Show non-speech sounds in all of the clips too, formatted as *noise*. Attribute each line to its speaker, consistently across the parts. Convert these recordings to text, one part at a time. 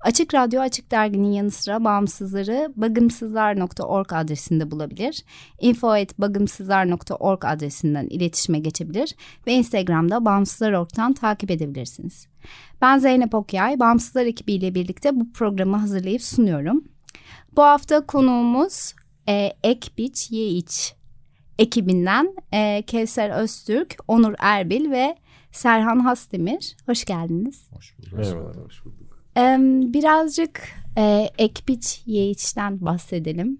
Speaker 1: Açık Radyo Açık Dergi'nin yanı sıra bağımsızları bagımsızlar.org adresinde bulabilir. info.bagımsızlar.org adresinden iletişime geçebilir ve Instagram'da Bağımsızlar.org'dan takip edebilirsiniz. Ben Zeynep Okyay, Bağımsızlar ekibiyle birlikte bu programı hazırlayıp sunuyorum. Bu hafta konuğumuz e, Ekbiç Yeğiç ekibinden e, Kevser Öztürk, Onur Erbil ve Serhan Hasdemir. Hoş geldiniz.
Speaker 2: Hoş bulduk. Merhaba, hoş bulduk.
Speaker 1: Birazcık e, Ekbiç Yeğiç'ten bahsedelim.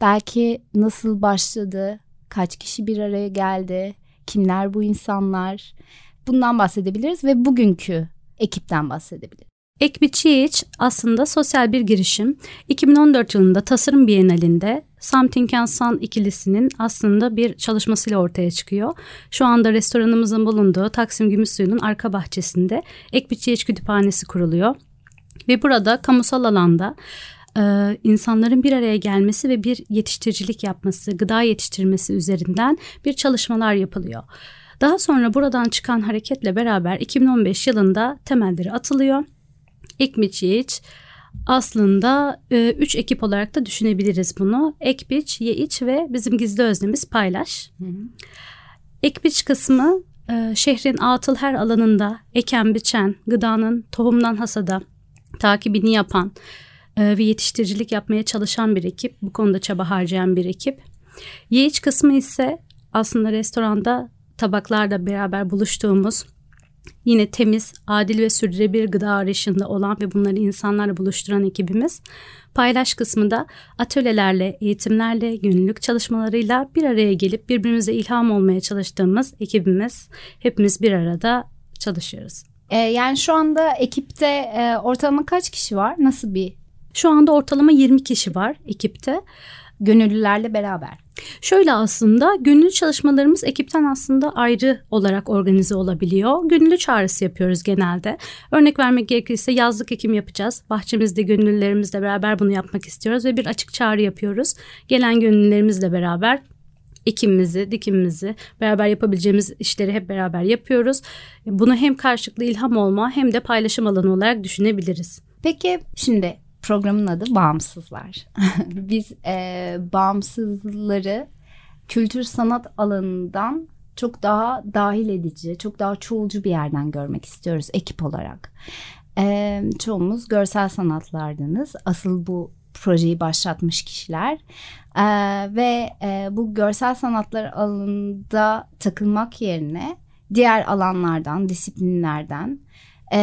Speaker 1: Belki nasıl başladı, kaç kişi bir araya geldi, kimler bu insanlar bundan bahsedebiliriz ve bugünkü ekipten bahsedebiliriz.
Speaker 3: Ekbiç Yeğiç aslında sosyal bir girişim. 2014 yılında Tasarım Bienalinde Something and Sun ikilisinin aslında bir çalışmasıyla ortaya çıkıyor. Şu anda restoranımızın bulunduğu Taksim Gümüşsuyu'nun arka bahçesinde Ekbiç Yeğiç Kütüphanesi kuruluyor. Ve burada kamusal alanda e, insanların bir araya gelmesi ve bir yetiştiricilik yapması, gıda yetiştirmesi üzerinden bir çalışmalar yapılıyor. Daha sonra buradan çıkan hareketle beraber 2015 yılında temelleri atılıyor. Ekmiç Yiğiç aslında e, üç ekip olarak da düşünebiliriz bunu. Ekbiç, Yeğiç ve bizim gizli öznemiz Paylaş. Hı hı. Ekbiç kısmı e, şehrin atıl her alanında eken biçen, gıdanın tohumdan hasada, takibini yapan e, ve yetiştiricilik yapmaya çalışan bir ekip. Bu konuda çaba harcayan bir ekip. Yiğiç kısmı ise aslında restoranda tabaklarda beraber buluştuğumuz yine temiz, adil ve sürdürülebilir gıda arayışında olan ve bunları insanlarla buluşturan ekibimiz. Paylaş kısmında atölyelerle, eğitimlerle, gönüllülük çalışmalarıyla bir araya gelip birbirimize ilham olmaya çalıştığımız ekibimiz. Hepimiz bir arada çalışıyoruz.
Speaker 1: E, yani şu anda ekipte e, ortalama kaç kişi var? Nasıl bir?
Speaker 3: Şu anda ortalama 20 kişi var ekipte.
Speaker 1: Gönüllülerle beraber.
Speaker 3: Şöyle aslında gönüllü çalışmalarımız ekipten aslında ayrı olarak organize olabiliyor. Gönüllü çağrısı yapıyoruz genelde. Örnek vermek gerekirse yazlık ekim yapacağız. Bahçemizde gönüllülerimizle beraber bunu yapmak istiyoruz ve bir açık çağrı yapıyoruz. Gelen gönüllülerimizle beraber ekimimizi, dikimimizi, beraber yapabileceğimiz işleri hep beraber yapıyoruz. Bunu hem karşılıklı ilham olma hem de paylaşım alanı olarak düşünebiliriz.
Speaker 1: Peki şimdi programın adı Bağımsızlar. *laughs* Biz e, bağımsızları kültür sanat alanından çok daha dahil edici, çok daha çoğulcu bir yerden görmek istiyoruz ekip olarak. E, çoğumuz görsel sanatlardınız. Asıl bu projeyi başlatmış kişiler ee, ve e, bu görsel sanatlar alanında takılmak yerine diğer alanlardan, disiplinlerden e,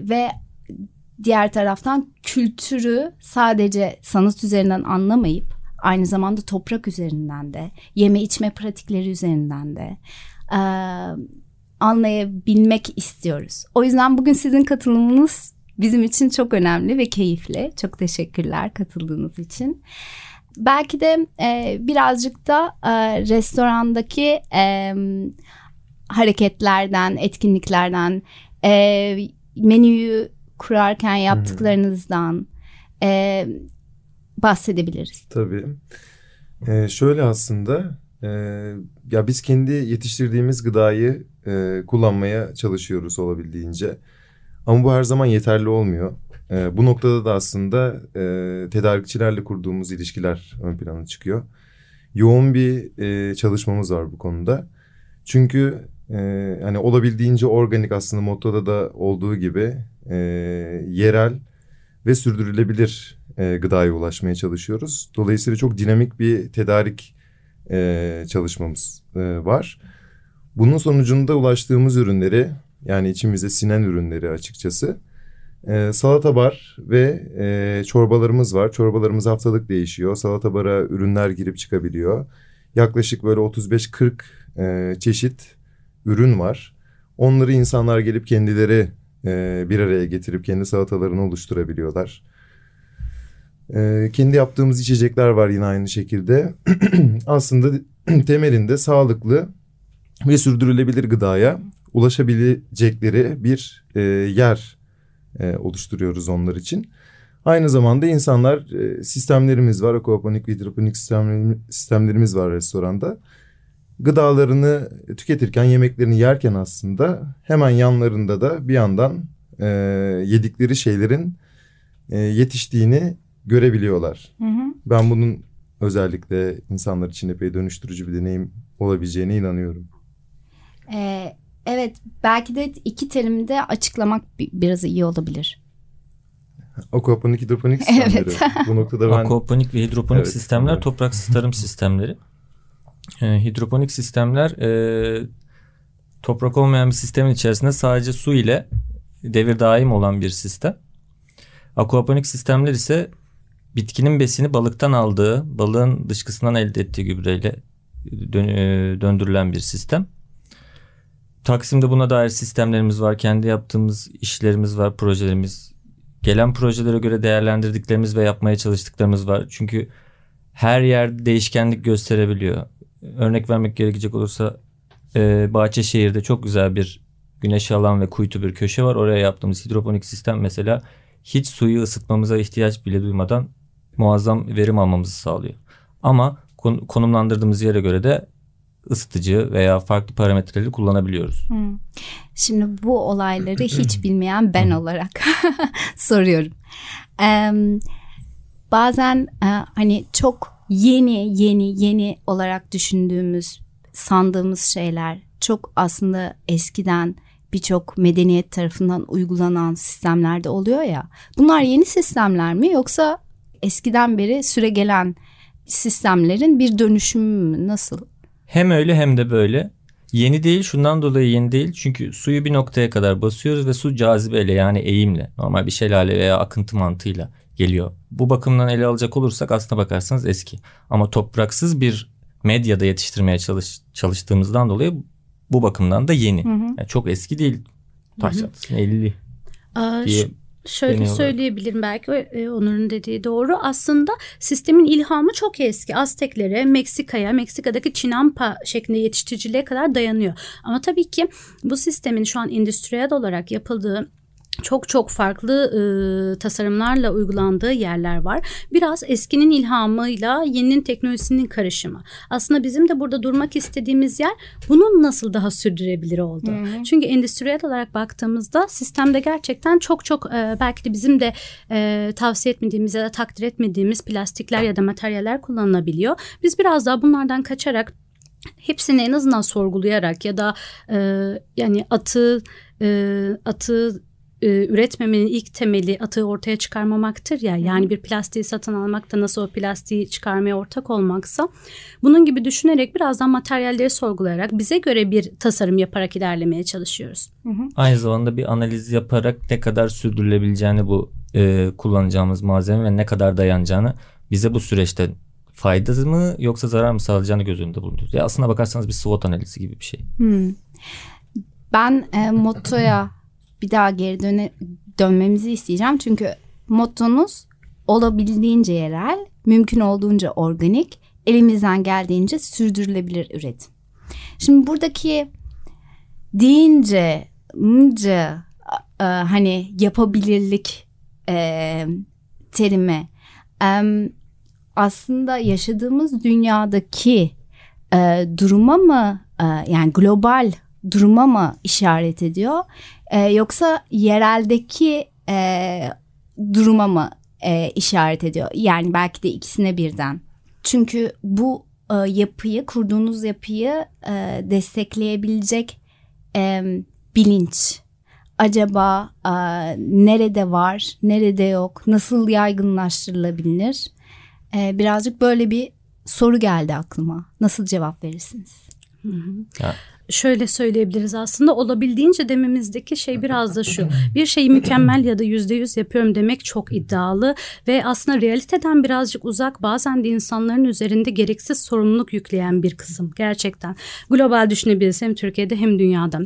Speaker 1: ve diğer taraftan kültürü sadece sanat üzerinden anlamayıp aynı zamanda toprak üzerinden de yeme içme pratikleri üzerinden de e, anlayabilmek istiyoruz. O yüzden bugün sizin katılımınız bizim için çok önemli ve keyifli. Çok teşekkürler katıldığınız için. Belki de e, birazcık da e, restorandaki e, hareketlerden, etkinliklerden, e, menüyü kurarken yaptıklarınızdan e, bahsedebiliriz.
Speaker 2: Tabii. Ee, şöyle aslında e, ya biz kendi yetiştirdiğimiz gıdayı e, kullanmaya çalışıyoruz olabildiğince. Ama bu her zaman yeterli olmuyor. E, bu noktada da aslında e, tedarikçilerle kurduğumuz ilişkiler ön plana çıkıyor. Yoğun bir e, çalışmamız var bu konuda. Çünkü e, hani olabildiğince organik aslında mottoda da olduğu gibi e, yerel ve sürdürülebilir e, gıdaya ulaşmaya çalışıyoruz. Dolayısıyla çok dinamik bir tedarik e, çalışmamız e, var. Bunun sonucunda ulaştığımız ürünleri yani içimize sinen ürünleri açıkçası e, salata bar ve e, çorbalarımız var. Çorbalarımız haftalık değişiyor. Salata bara ürünler girip çıkabiliyor. Yaklaşık böyle 35-40 e, çeşit ürün var. Onları insanlar gelip kendileri e, bir araya getirip kendi salatalarını oluşturabiliyorlar. E, kendi yaptığımız içecekler var yine aynı şekilde. *clears throat* Aslında temelinde sağlıklı ve sürdürülebilir gıdaya ulaşabilecekleri bir e, yer e, oluşturuyoruz onlar için. Aynı zamanda insanlar e, sistemlerimiz var. Aquaponik ve hidroponik sistemlerimiz var restoranda. Gıdalarını tüketirken, yemeklerini yerken aslında hemen yanlarında da bir yandan e, yedikleri şeylerin e, yetiştiğini görebiliyorlar. Hı hı. Ben bunun özellikle insanlar için epey dönüştürücü bir deneyim olabileceğine inanıyorum.
Speaker 1: Ee, evet belki de iki terimde açıklamak biraz iyi olabilir.
Speaker 2: Aquaponik hidroponik *laughs* sistemleri. Evet. Bu noktada ben...
Speaker 4: Aquaponik ve hidroponik evet, sistemler evet. topraksız tarım sistemleri. E, hidroponik sistemler e, toprak olmayan bir sistemin içerisinde sadece su ile devir daim olan bir sistem. Aquaponik sistemler ise bitkinin besini balıktan aldığı, balığın dışkısından elde ettiği gübreyle dön, e, döndürülen bir sistem. Taksim'de buna dair sistemlerimiz var. Kendi yaptığımız işlerimiz var, projelerimiz. Gelen projelere göre değerlendirdiklerimiz ve yapmaya çalıştıklarımız var. Çünkü her yerde değişkenlik gösterebiliyor. Örnek vermek gerekecek olursa e, Bahçeşehir'de çok güzel bir güneş alan ve kuytu bir köşe var. Oraya yaptığımız hidroponik sistem mesela hiç suyu ısıtmamıza ihtiyaç bile duymadan muazzam verim almamızı sağlıyor. Ama konumlandırdığımız yere göre de ısıtıcı veya farklı parametreleri kullanabiliyoruz. Hmm.
Speaker 1: Şimdi bu olayları hiç *clears throat* bilmeyen ben olarak *laughs* soruyorum. Ee, bazen e, hani çok yeni yeni yeni olarak düşündüğümüz sandığımız şeyler çok aslında eskiden birçok medeniyet tarafından uygulanan sistemlerde oluyor ya. Bunlar yeni sistemler mi yoksa eskiden beri süre gelen sistemlerin bir dönüşümü mü? Nasıl?
Speaker 4: Hem öyle hem de böyle. Yeni değil şundan dolayı yeni değil. Çünkü suyu bir noktaya kadar basıyoruz ve su cazibeyle yani eğimle normal bir şelale veya akıntı mantığıyla geliyor. Bu bakımdan ele alacak olursak aslına bakarsanız eski. Ama topraksız bir medyada yetiştirmeye çalış, çalıştığımızdan dolayı bu bakımdan da yeni. Hı hı. Yani çok eski değil. Taş 50
Speaker 3: Aa, diye Şöyle söyleyebilirim belki e, Onur'un dediği doğru. Aslında sistemin ilhamı çok eski. Azteklere, Meksika'ya, Meksika'daki Çinampa şeklinde yetiştiriciliğe kadar dayanıyor. Ama tabii ki bu sistemin şu an endüstriyel olarak yapıldığı çok çok farklı e, tasarımlarla uygulandığı yerler var. Biraz eskinin ilhamıyla yeninin teknolojisinin karışımı. Aslında bizim de burada durmak istediğimiz yer bunun nasıl daha sürdürebilir oldu. Hı-hı. Çünkü endüstriyel olarak baktığımızda sistemde gerçekten çok çok e, belki de bizim de e, tavsiye etmediğimiz ya da takdir etmediğimiz plastikler ya da materyaller kullanılabiliyor. Biz biraz daha bunlardan kaçarak hepsini en azından sorgulayarak ya da e, yani atı e, atı e, üretmemenin ilk temeli atığı ortaya çıkarmamaktır ya. Yani bir plastiği satın almakta nasıl o plastiği çıkarmaya ortak olmaksa bunun gibi düşünerek birazdan materyalleri sorgulayarak bize göre bir tasarım yaparak ilerlemeye çalışıyoruz.
Speaker 4: Hı hı. Aynı zamanda bir analiz yaparak ne kadar sürdürülebileceğini bu e, kullanacağımız malzeme ve ne kadar dayanacağını bize bu süreçte fayda mı yoksa zarar mı sağlayacağını göz önünde bulunduruyoruz. Ya aslına bakarsanız bir SWOT analizi gibi bir şey. Hmm.
Speaker 1: Ben e, mottoya bir daha geri döne, dönmemizi isteyeceğim. Çünkü mottonuz olabildiğince yerel, mümkün olduğunca organik, elimizden geldiğince sürdürülebilir üretim. Şimdi buradaki deyince, mınca, e, hani yapabilirlik e, terimi e, aslında yaşadığımız dünyadaki e, duruma mı e, yani global duruma mı işaret ediyor? E, yoksa yereldeki e, duruma mı e, işaret ediyor? Yani belki de ikisine birden. Çünkü bu e, yapıyı, kurduğunuz yapıyı e, destekleyebilecek e, bilinç. Acaba e, nerede var, nerede yok, nasıl yaygınlaştırılabilir? E, birazcık böyle bir soru geldi aklıma. Nasıl cevap verirsiniz?
Speaker 3: Hı hı. Şöyle söyleyebiliriz aslında olabildiğince dememizdeki şey biraz da şu. Bir şeyi mükemmel ya da yüzde yüz yapıyorum demek çok iddialı ve aslında realiteden birazcık uzak bazen de insanların üzerinde gereksiz sorumluluk yükleyen bir kısım gerçekten. Global düşünebiliriz hem Türkiye'de hem dünyada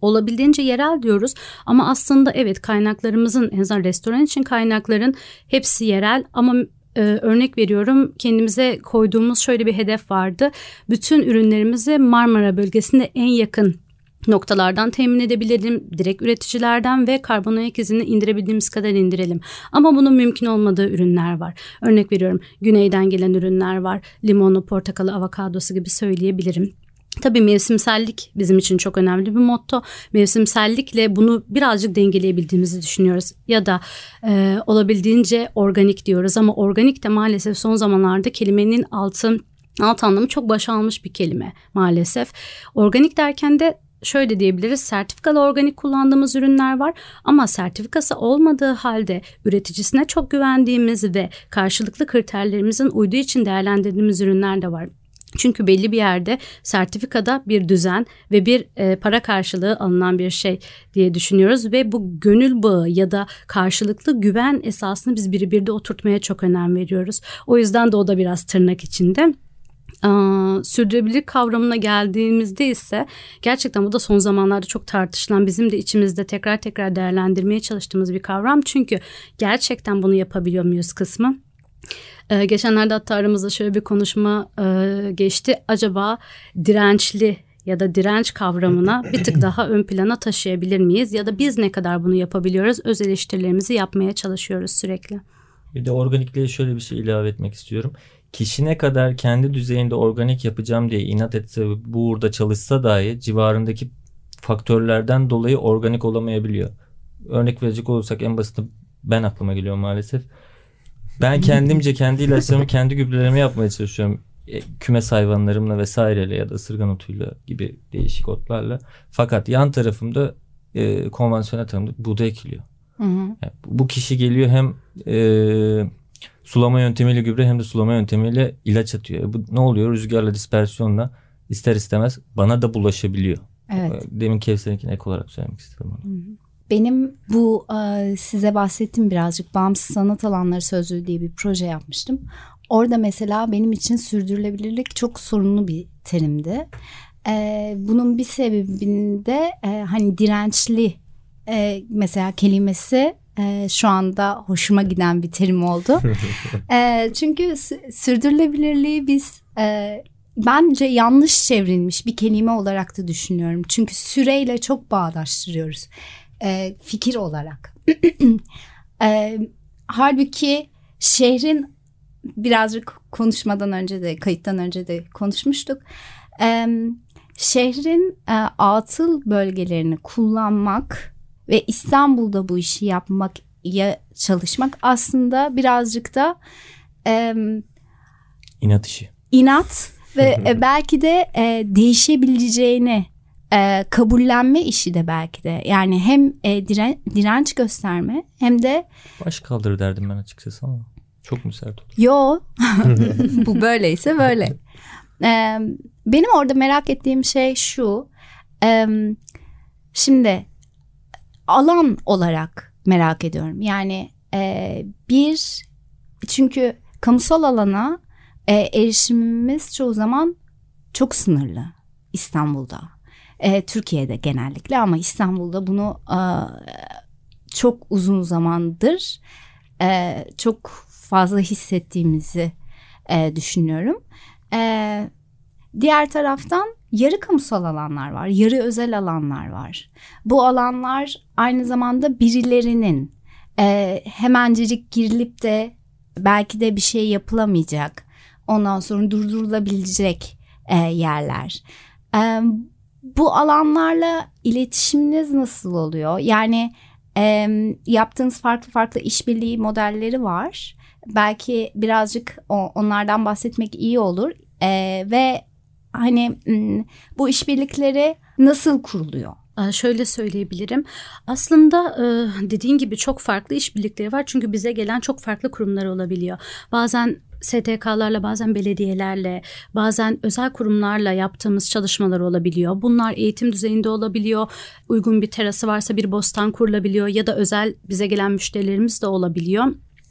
Speaker 3: olabildiğince yerel diyoruz ama aslında evet kaynaklarımızın en azından restoran için kaynakların hepsi yerel ama ee, örnek veriyorum kendimize koyduğumuz şöyle bir hedef vardı. Bütün ürünlerimizi Marmara bölgesinde en yakın noktalardan temin edebilelim, direkt üreticilerden ve karbon ayak izini indirebildiğimiz kadar indirelim. Ama bunun mümkün olmadığı ürünler var. Örnek veriyorum güneyden gelen ürünler var. Limonu, portakalı, avokadosu gibi söyleyebilirim. Tabii mevsimsellik bizim için çok önemli bir motto. Mevsimsellikle bunu birazcık dengeleyebildiğimizi düşünüyoruz. Ya da e, olabildiğince organik diyoruz ama organik de maalesef son zamanlarda kelimenin altı alt anlamı çok başa almış bir kelime maalesef. Organik derken de şöyle diyebiliriz sertifikalı organik kullandığımız ürünler var ama sertifikası olmadığı halde üreticisine çok güvendiğimiz ve karşılıklı kriterlerimizin uyduğu için değerlendirdiğimiz ürünler de var. Çünkü belli bir yerde sertifikada bir düzen ve bir e, para karşılığı alınan bir şey diye düşünüyoruz ve bu gönül bağı ya da karşılıklı güven esasını biz biri bir oturtmaya çok önem veriyoruz. O yüzden de o da biraz tırnak içinde. Aa, sürdürülebilir kavramına geldiğimizde ise gerçekten bu da son zamanlarda çok tartışılan bizim de içimizde tekrar tekrar değerlendirmeye çalıştığımız bir kavram. Çünkü gerçekten bunu yapabiliyor muyuz kısmı ee, geçenlerde hatta aramızda şöyle bir konuşma e, geçti. Acaba dirençli ya da direnç kavramına bir tık daha ön plana taşıyabilir miyiz? Ya da biz ne kadar bunu yapabiliyoruz? Öz eleştirilerimizi yapmaya çalışıyoruz sürekli.
Speaker 4: Bir de organikliğe şöyle bir şey ilave etmek istiyorum. Kişi ne kadar kendi düzeyinde organik yapacağım diye inat etse bu uğurda çalışsa dahi civarındaki faktörlerden dolayı organik olamayabiliyor. Örnek verecek olursak en basit ben aklıma geliyor maalesef ben kendimce kendi ilaçlarımı kendi gübrelerimi yapmaya çalışıyorum. E, kümes hayvanlarımla vesaireyle ya da ısırgan otuyla gibi değişik otlarla. Fakat yan tarafımda e, konvansiyonel tarımda buğday ekiliyor. Hı hı. Yani bu kişi geliyor hem e, sulama yöntemiyle gübre hem de sulama yöntemiyle ilaç atıyor. E, bu ne oluyor? Rüzgarla dispersiyonla ister istemez bana da bulaşabiliyor. Evet. E, demin Kevser'inkine ek olarak söylemek istedim onu. Hı hı.
Speaker 1: Benim bu e, size bahsettim birazcık bağımsız sanat alanları sözlüğü diye bir proje yapmıştım. Orada mesela benim için sürdürülebilirlik çok sorunlu bir terimdi. E, bunun bir sebebinde e, hani dirençli mesela kelimesi şu anda hoşuma giden bir terim oldu. *laughs* çünkü sürdürülebilirliği biz bence yanlış çevrilmiş bir kelime olarak da düşünüyorum. Çünkü süreyle çok bağdaştırıyoruz e, fikir olarak. *clears throat* e, halbuki şehrin birazcık konuşmadan önce de kayıttan önce de konuşmuştuk. E, şehrin e, atıl bölgelerini kullanmak ve İstanbul'da bu işi yapmak ya çalışmak aslında birazcık da e,
Speaker 4: inat işi.
Speaker 1: İnat ve *laughs* e, belki de e, değişebileceğini e, kabullenme işi de belki de. Yani hem e, diren, direnç gösterme hem de
Speaker 4: baş kaldır derdim ben açıkçası ama çok mu sert olur?
Speaker 1: Yo. *laughs* Bu böyleyse böyle. E, benim orada merak ettiğim şey şu. E, şimdi alan olarak merak ediyorum. Yani e, bir çünkü kamusal alana e, erişimimiz çoğu zaman çok sınırlı İstanbul'da e, Türkiye'de genellikle ama İstanbul'da bunu e, çok uzun zamandır e, çok fazla hissettiğimizi e, düşünüyorum. E, diğer taraftan yarı kamusal alanlar var, yarı özel alanlar var. Bu alanlar aynı zamanda birilerinin e, hemencecik girilip de belki de bir şey yapılamayacak, ondan sonra durdurulabilecek e, yerler. E, bu alanlarla iletişiminiz nasıl oluyor? Yani e, yaptığınız farklı farklı işbirliği modelleri var. Belki birazcık o, onlardan bahsetmek iyi olur. Ee, ve hani bu işbirlikleri nasıl kuruluyor?
Speaker 3: Şöyle söyleyebilirim. Aslında dediğin gibi çok farklı işbirlikleri var. Çünkü bize gelen çok farklı kurumlar olabiliyor. Bazen STK'larla bazen belediyelerle bazen özel kurumlarla yaptığımız çalışmalar olabiliyor. Bunlar eğitim düzeyinde olabiliyor. Uygun bir terası varsa bir bostan kurulabiliyor ya da özel bize gelen müşterilerimiz de olabiliyor.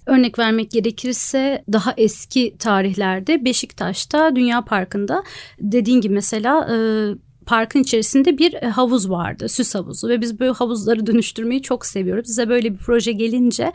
Speaker 3: Örnek vermek gerekirse daha eski tarihlerde Beşiktaş'ta Dünya Parkı'nda dediğin gibi mesela parkın içerisinde bir e, havuz vardı, süs havuzu ve biz böyle havuzları *laughs* dönüştürmeyi çok seviyoruz. Bize böyle bir proje gelince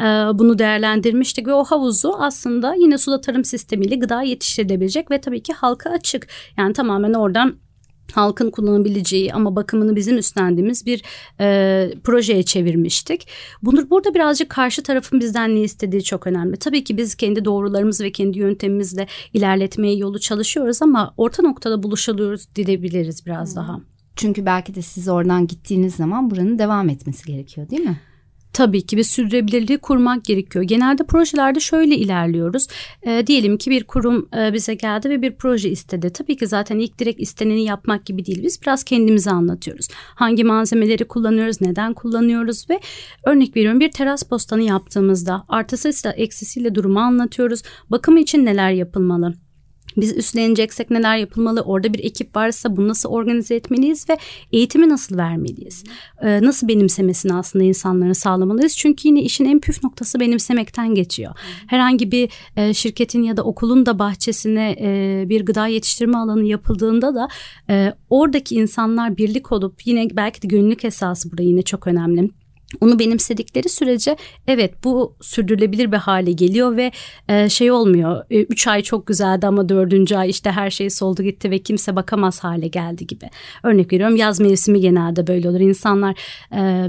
Speaker 3: e, bunu değerlendirmiştik ve o havuzu aslında yine suda tarım sistemiyle gıda yetiştirilebilecek ve tabii ki halka açık. Yani tamamen oradan halkın kullanabileceği ama bakımını bizim üstlendiğimiz bir e, projeye çevirmiştik. Bunu burada birazcık karşı tarafın bizden ne istediği çok önemli. Tabii ki biz kendi doğrularımız ve kendi yöntemimizle ilerletmeye yolu çalışıyoruz ama orta noktada buluşuluyoruz diyebiliriz biraz hmm. daha.
Speaker 1: Çünkü belki de siz oradan gittiğiniz zaman buranın devam etmesi gerekiyor değil mi?
Speaker 3: Tabii ki bir sürdürülebilirliği kurmak gerekiyor. Genelde projelerde şöyle ilerliyoruz. E, diyelim ki bir kurum e, bize geldi ve bir proje istedi. Tabii ki zaten ilk direkt isteneni yapmak gibi değil. Biz biraz kendimizi anlatıyoruz. Hangi malzemeleri kullanıyoruz, neden kullanıyoruz ve örnek veriyorum bir teras postanı yaptığımızda artısıyla eksisiyle durumu anlatıyoruz. Bakımı için neler yapılmalı? Biz üstleneceksek neler yapılmalı? Orada bir ekip varsa bunu nasıl organize etmeliyiz ve eğitimi nasıl vermeliyiz? Ee, nasıl benimsemesini aslında insanların sağlamalıyız? Çünkü yine işin en püf noktası benimsemekten geçiyor. Herhangi bir e, şirketin ya da okulun da bahçesine e, bir gıda yetiştirme alanı yapıldığında da e, oradaki insanlar birlik olup yine belki de gönüllülük esası burada yine çok önemli onu benimsedikleri sürece evet bu sürdürülebilir bir hale geliyor ve e, şey olmuyor. E, üç ay çok güzeldi ama dördüncü ay işte her şey soldu gitti ve kimse bakamaz hale geldi gibi. Örnek veriyorum yaz mevsimi genelde böyle olur. İnsanlar e,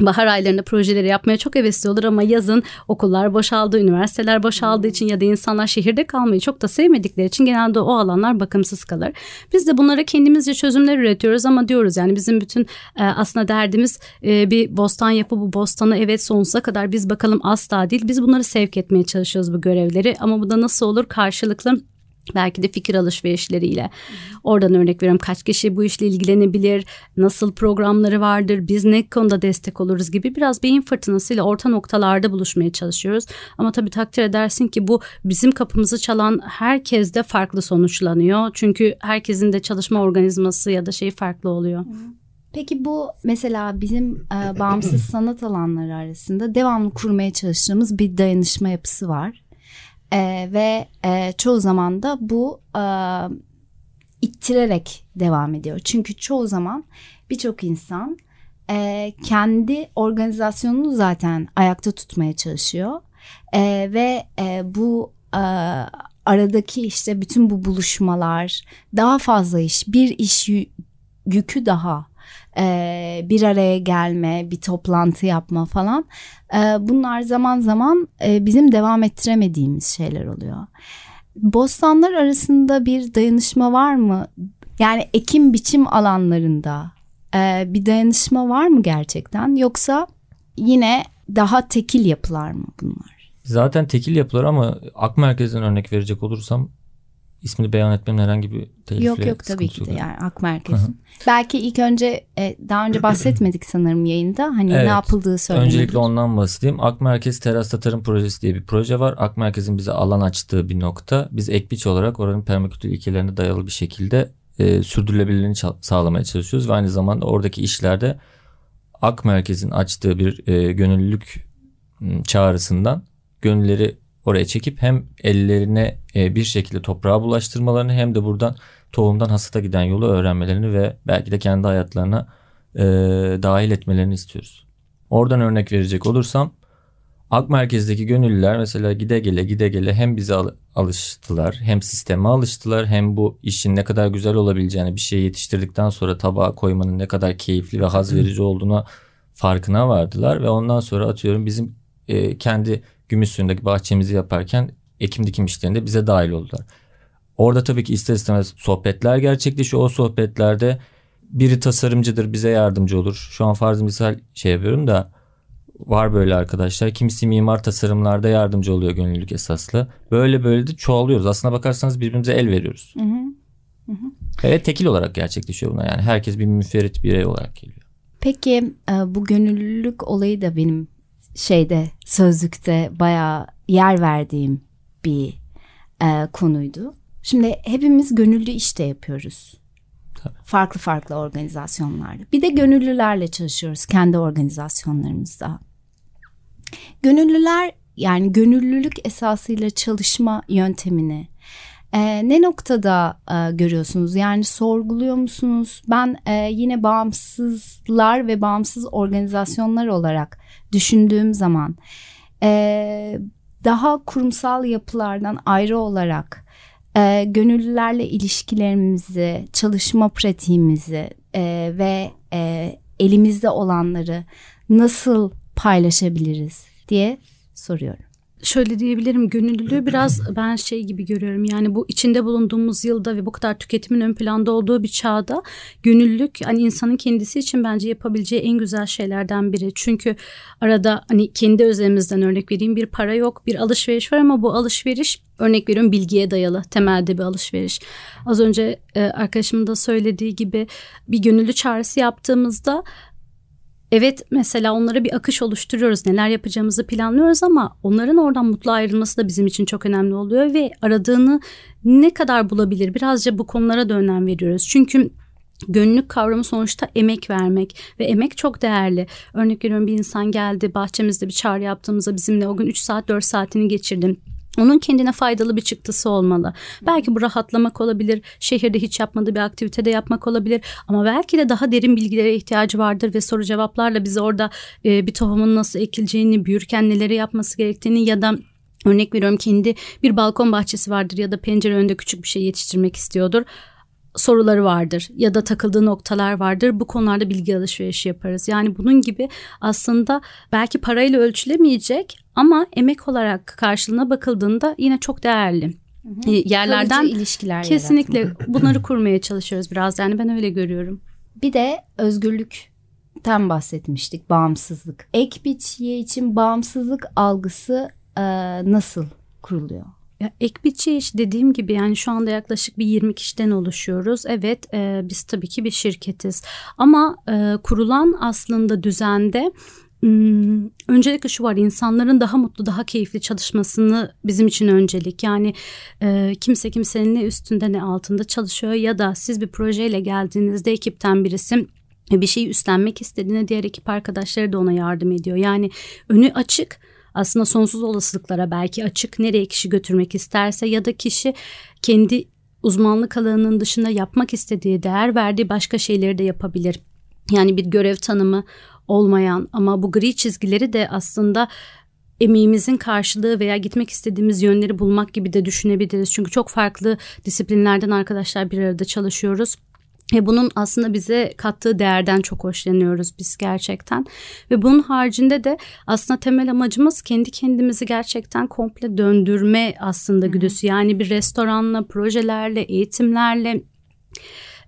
Speaker 3: bahar aylarında projeleri yapmaya çok hevesli olur ama yazın okullar boşaldı, üniversiteler boşaldığı için ya da insanlar şehirde kalmayı çok da sevmedikleri için genelde o alanlar bakımsız kalır. Biz de bunlara kendimizce çözümler üretiyoruz ama diyoruz yani bizim bütün e, aslında derdimiz e, bir bostan yapı bu bostanı evet sonsuza kadar biz bakalım asla değil. Biz bunları sevk etmeye çalışıyoruz bu görevleri ama bu da nasıl olur karşılıklı Belki de fikir alışverişleriyle. Oradan örnek veriyorum kaç kişi bu işle ilgilenebilir, nasıl programları vardır, biz ne konuda destek oluruz gibi biraz beyin fırtınasıyla orta noktalarda buluşmaya çalışıyoruz. Ama tabii takdir edersin ki bu bizim kapımızı çalan herkes de farklı sonuçlanıyor. Çünkü herkesin de çalışma organizması ya da şey farklı oluyor.
Speaker 1: Peki bu mesela bizim e, bağımsız sanat alanları arasında devamlı kurmaya çalıştığımız bir dayanışma yapısı var. E, ve e, çoğu zaman da bu e, ittirerek devam ediyor. Çünkü çoğu zaman birçok insan e, kendi organizasyonunu zaten ayakta tutmaya çalışıyor. E, ve e, bu e, aradaki işte bütün bu buluşmalar daha fazla iş bir iş yükü daha e, bir araya gelme, bir toplantı yapma falan. E, bunlar zaman zaman e, bizim devam ettiremediğimiz şeyler oluyor. Bostanlar arasında bir dayanışma var mı? Yani ekim biçim alanlarında e, bir dayanışma var mı gerçekten? Yoksa yine daha tekil yapılar mı bunlar?
Speaker 4: Zaten tekil yapılar ama Ak Merkez'den örnek verecek olursam ismini beyan etmemin herhangi bir tehlikeli
Speaker 1: Yok yok tabii ki de yani Ak Merkez'in. Belki ilk önce e, daha önce bahsetmedik sanırım yayında. Hani evet, ne yapıldığı söylenebilir.
Speaker 4: Öncelikle ondan bahsedeyim. Ak Merkez Terasta Tarım Projesi diye bir proje var. Ak Merkez'in bize alan açtığı bir nokta. Biz ekbiç olarak oranın permakültür ilkelerine dayalı bir şekilde e, sürdürülebilirliğini sağlamaya çalışıyoruz. Ve aynı zamanda oradaki işlerde Ak Merkez'in açtığı bir e, gönüllülük çağrısından gönülleri oraya çekip hem ellerine e, bir şekilde toprağa bulaştırmalarını hem de buradan tohumdan hasata giden yolu öğrenmelerini ve belki de kendi hayatlarına e, dahil etmelerini istiyoruz. Oradan örnek verecek olursam Ak merkezdeki gönüllüler mesela gide gele gide gele hem bize alıştılar hem sisteme alıştılar hem bu işin ne kadar güzel olabileceğini bir şey yetiştirdikten sonra tabağa koymanın ne kadar keyifli ve haz verici olduğuna farkına vardılar ve ondan sonra atıyorum bizim e, kendi Gümüşsuyu'ndaki bahçemizi yaparken ekim dikim işlerinde bize dahil oldular. Orada tabii ki ister istemez sohbetler gerçekleşiyor. O sohbetlerde biri tasarımcıdır bize yardımcı olur. Şu an farz misal şey yapıyorum da var böyle arkadaşlar. Kimisi mimar tasarımlarda yardımcı oluyor gönüllülük esaslı. Böyle böyle de çoğalıyoruz. Aslına bakarsanız birbirimize el veriyoruz.
Speaker 1: Hı hı.
Speaker 4: Ve tekil olarak gerçekleşiyor bunlar. Yani herkes bir müferit birey olarak geliyor.
Speaker 1: Peki e, bu gönüllülük olayı da benim şeyde sözlükte bayağı yer verdiğim bir e, konuydu. Şimdi hepimiz gönüllü işte yapıyoruz.
Speaker 4: Tabii.
Speaker 1: Farklı farklı organizasyonlarda. Bir de gönüllülerle çalışıyoruz kendi organizasyonlarımızda. Gönüllüler yani gönüllülük esasıyla çalışma yöntemini e, ne noktada e, görüyorsunuz? Yani sorguluyor musunuz? Ben e, yine bağımsızlar ve bağımsız organizasyonlar olarak düşündüğüm zaman e, daha kurumsal yapılardan ayrı olarak e, gönüllülerle ilişkilerimizi, çalışma pratiğimizi e, ve e, elimizde olanları nasıl paylaşabiliriz diye soruyorum
Speaker 3: şöyle diyebilirim gönüllülüğü *clears throat* biraz ben şey gibi görüyorum yani bu içinde bulunduğumuz yılda ve bu kadar tüketimin ön planda olduğu bir çağda gönüllülük hani insanın kendisi için bence yapabileceği en güzel şeylerden biri. Çünkü arada hani kendi özelimizden örnek vereyim bir para yok bir alışveriş var ama bu alışveriş örnek veriyorum bilgiye dayalı temelde bir alışveriş. Az önce e, arkadaşımın da söylediği gibi bir gönüllü çağrısı yaptığımızda Evet mesela onlara bir akış oluşturuyoruz. Neler yapacağımızı planlıyoruz ama onların oradan mutlu ayrılması da bizim için çok önemli oluyor ve aradığını ne kadar bulabilir? Birazca bu konulara da önem veriyoruz. Çünkü Gönüllülük kavramı sonuçta emek vermek ve emek çok değerli. Örnek veriyorum bir insan geldi bahçemizde bir çağrı yaptığımızda bizimle o gün 3 saat 4 saatini geçirdi onun kendine faydalı bir çıktısı olmalı. Belki bu rahatlamak olabilir, şehirde hiç yapmadığı bir aktivitede yapmak olabilir ama belki de daha derin bilgilere ihtiyacı vardır ve soru cevaplarla bize orada e, bir tohumun nasıl ekileceğini, büyürken neleri yapması gerektiğini ya da Örnek veriyorum kendi bir balkon bahçesi vardır ya da pencere önünde küçük bir şey yetiştirmek istiyordur soruları vardır ya da takıldığı noktalar vardır. Bu konularda bilgi alışverişi yaparız. Yani bunun gibi aslında belki parayla ölçülemeyecek ama emek olarak karşılığına bakıldığında yine çok değerli. Hı hı. E, yerlerden
Speaker 1: Kalıcı ilişkiler
Speaker 3: kesinlikle yaratmak. *clears throat* bunları kurmaya çalışıyoruz biraz yani ben öyle görüyorum.
Speaker 1: Bir de özgürlükten bahsetmiştik bağımsızlık. Ek biçiye için bağımsızlık algısı e, nasıl kuruluyor?
Speaker 3: Ya, ek biçi iş dediğim gibi yani şu anda yaklaşık bir 20 kişiden oluşuyoruz. Evet e, biz tabii ki bir şirketiz. Ama e, kurulan aslında düzende Hmm, öncelikle şu var insanların daha mutlu daha keyifli çalışmasını bizim için öncelik. Yani e, kimse kimsenin ne üstünde ne altında çalışıyor ya da siz bir projeyle geldiğinizde ekipten birisi bir şeyi üstlenmek istediğine diğer ekip arkadaşları da ona yardım ediyor. Yani önü açık aslında sonsuz olasılıklara belki açık nereye kişi götürmek isterse ya da kişi kendi uzmanlık alanının dışında yapmak istediği değer verdiği başka şeyleri de yapabilir. Yani bir görev tanımı olmayan ama bu gri çizgileri de aslında emeğimizin karşılığı veya gitmek istediğimiz yönleri bulmak gibi de düşünebiliriz. Çünkü çok farklı disiplinlerden arkadaşlar bir arada çalışıyoruz. Ve bunun aslında bize kattığı değerden çok hoşlanıyoruz biz gerçekten. Ve bunun haricinde de aslında temel amacımız kendi kendimizi gerçekten komple döndürme aslında güdüsü. Yani bir restoranla, projelerle, eğitimlerle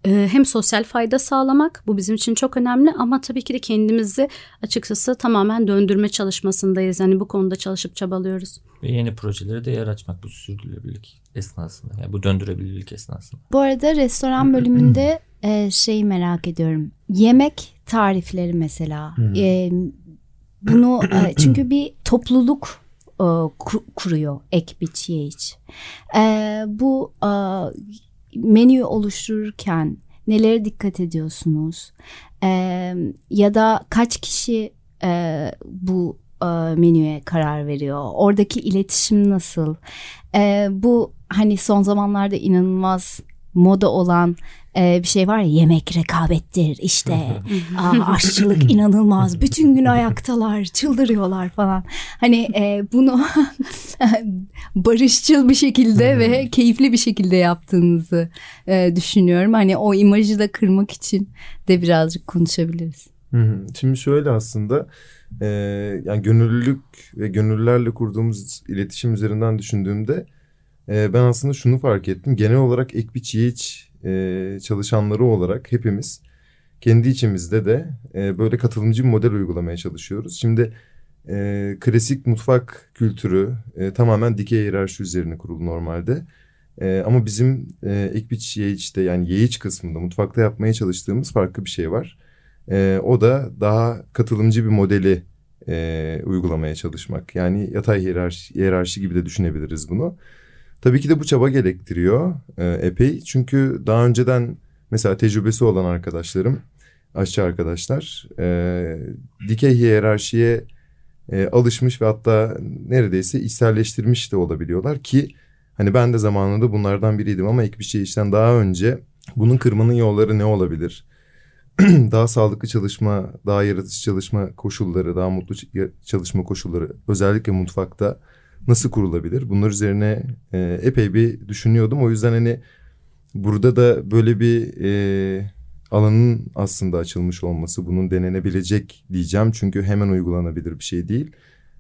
Speaker 3: ee, hem sosyal fayda sağlamak bu bizim için çok önemli ama tabii ki de kendimizi açıkçası tamamen döndürme çalışmasındayız. Yani bu konuda çalışıp çabalıyoruz.
Speaker 4: Ve yeni projelere de yer açmak bu sürdürülebilirlik esnasında. Yani bu döndürebilirlik esnasında.
Speaker 1: Bu arada restoran bölümünde e, şeyi merak ediyorum. Yemek tarifleri mesela. e, bunu e, *clears throat* çünkü bir topluluk e, kuruyor ek biç iç. E, bu e, menü oluştururken nelere dikkat ediyorsunuz? E, ya da kaç kişi e, bu e, menüye karar veriyor? Oradaki iletişim nasıl? E, bu hani son zamanlarda inanılmaz moda olan e, bir şey var ya yemek rekabettir işte *laughs* aa, aşçılık inanılmaz bütün gün ayaktalar çıldırıyorlar falan hani e, bunu *laughs* barışçıl bir şekilde ve keyifli bir şekilde yaptığınızı e, düşünüyorum hani o imajı da kırmak için de birazcık konuşabiliriz.
Speaker 2: Şimdi şöyle aslında e, yani gönüllülük ve gönüllülerle kurduğumuz iletişim üzerinden düşündüğümde e, ben aslında şunu fark ettim. Genel olarak ek bir yiğiç e, çalışanları olarak hepimiz kendi içimizde de e, böyle katılımcı bir model uygulamaya çalışıyoruz. Şimdi e, klasik mutfak kültürü e, tamamen dikey hiyerarşi üzerine kurulu normalde. E, ama bizim e, Ekbiç yani Yeğiç kısmında mutfakta yapmaya çalıştığımız farklı bir şey var. E, o da daha katılımcı bir modeli e, uygulamaya çalışmak. Yani yatay hiyerarşi, hiyerarşi gibi de düşünebiliriz bunu. Tabii ki de bu çaba gerektiriyor e, epey. Çünkü daha önceden mesela tecrübesi olan arkadaşlarım, aşçı arkadaşlar e, dikey hiyerarşiye e, alışmış ve hatta neredeyse içselleştirmiş de olabiliyorlar ki hani ben de zamanında bunlardan biriydim ama ek bir şey işten daha önce bunun kırmanın yolları ne olabilir? *clears throat* daha sağlıklı çalışma, daha yaratıcı çalışma koşulları, daha mutlu çalışma koşulları özellikle mutfakta nasıl kurulabilir? Bunlar üzerine e, epey bir düşünüyordum. O yüzden hani burada da böyle bir e, alanın aslında açılmış olması, bunun denenebilecek diyeceğim. Çünkü hemen uygulanabilir bir şey değil.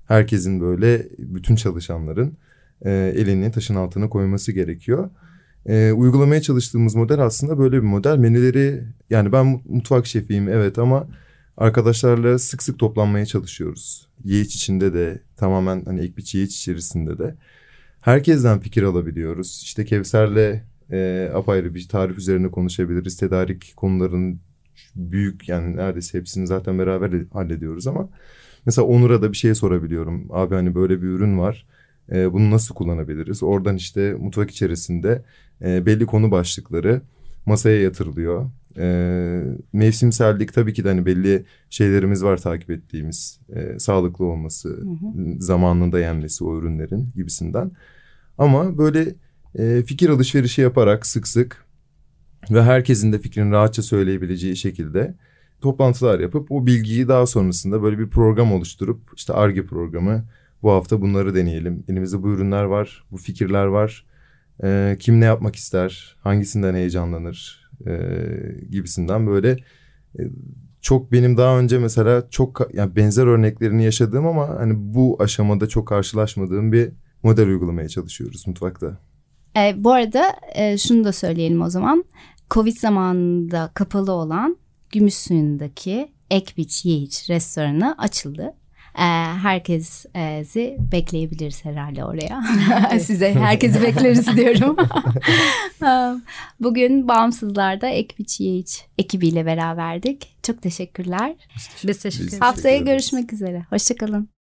Speaker 2: Herkesin böyle bütün çalışanların e, elini taşın altına koyması gerekiyor. E, uygulamaya çalıştığımız model aslında böyle bir model. Menüleri yani ben mutfak şefiyim evet ama arkadaşlarla sık sık toplanmaya çalışıyoruz. Yiğiç içinde de tamamen hani ek bir yiğiç içerisinde de. Herkesten fikir alabiliyoruz. İşte Kevser'le e, apayrı bir tarif üzerine konuşabiliriz. Tedarik konuların büyük yani neredeyse hepsini zaten beraber hallediyoruz ama mesela Onur'a da bir şey sorabiliyorum. Abi hani böyle bir ürün var. E, bunu nasıl kullanabiliriz? Oradan işte mutfak içerisinde e, belli konu başlıkları masaya yatırılıyor. E, mevsimsellik tabii ki de hani belli şeylerimiz var takip ettiğimiz. E, sağlıklı olması, hı hı. zamanında yenmesi o ürünlerin gibisinden. Ama böyle e, fikir alışverişi yaparak sık sık ve herkesin de fikrini rahatça söyleyebileceği şekilde toplantılar yapıp o bilgiyi daha sonrasında böyle bir program oluşturup işte ARGE programı bu hafta bunları deneyelim. Elimizde bu ürünler var, bu fikirler var. E, kim ne yapmak ister, hangisinden heyecanlanır e, gibisinden böyle e, çok benim daha önce mesela çok yani benzer örneklerini yaşadığım ama hani bu aşamada çok karşılaşmadığım bir model uygulamaya çalışıyoruz mutfakta.
Speaker 1: E, bu arada e, şunu da söyleyelim o zaman. Covid zamanında kapalı olan Gümüşsuyu'ndaki Ekbiç Yiğiç restoranı açıldı. E, herkesi bekleyebiliriz herhalde oraya. *laughs* Size herkesi bekleriz diyorum. *laughs* *laughs* Bugün Bağımsızlar'da Ekbiç Yiğiç ekibiyle beraberdik. Çok teşekkürler.
Speaker 3: Biz teşekkür ederiz.
Speaker 1: Haftaya görüşmek üzere. Hoşçakalın.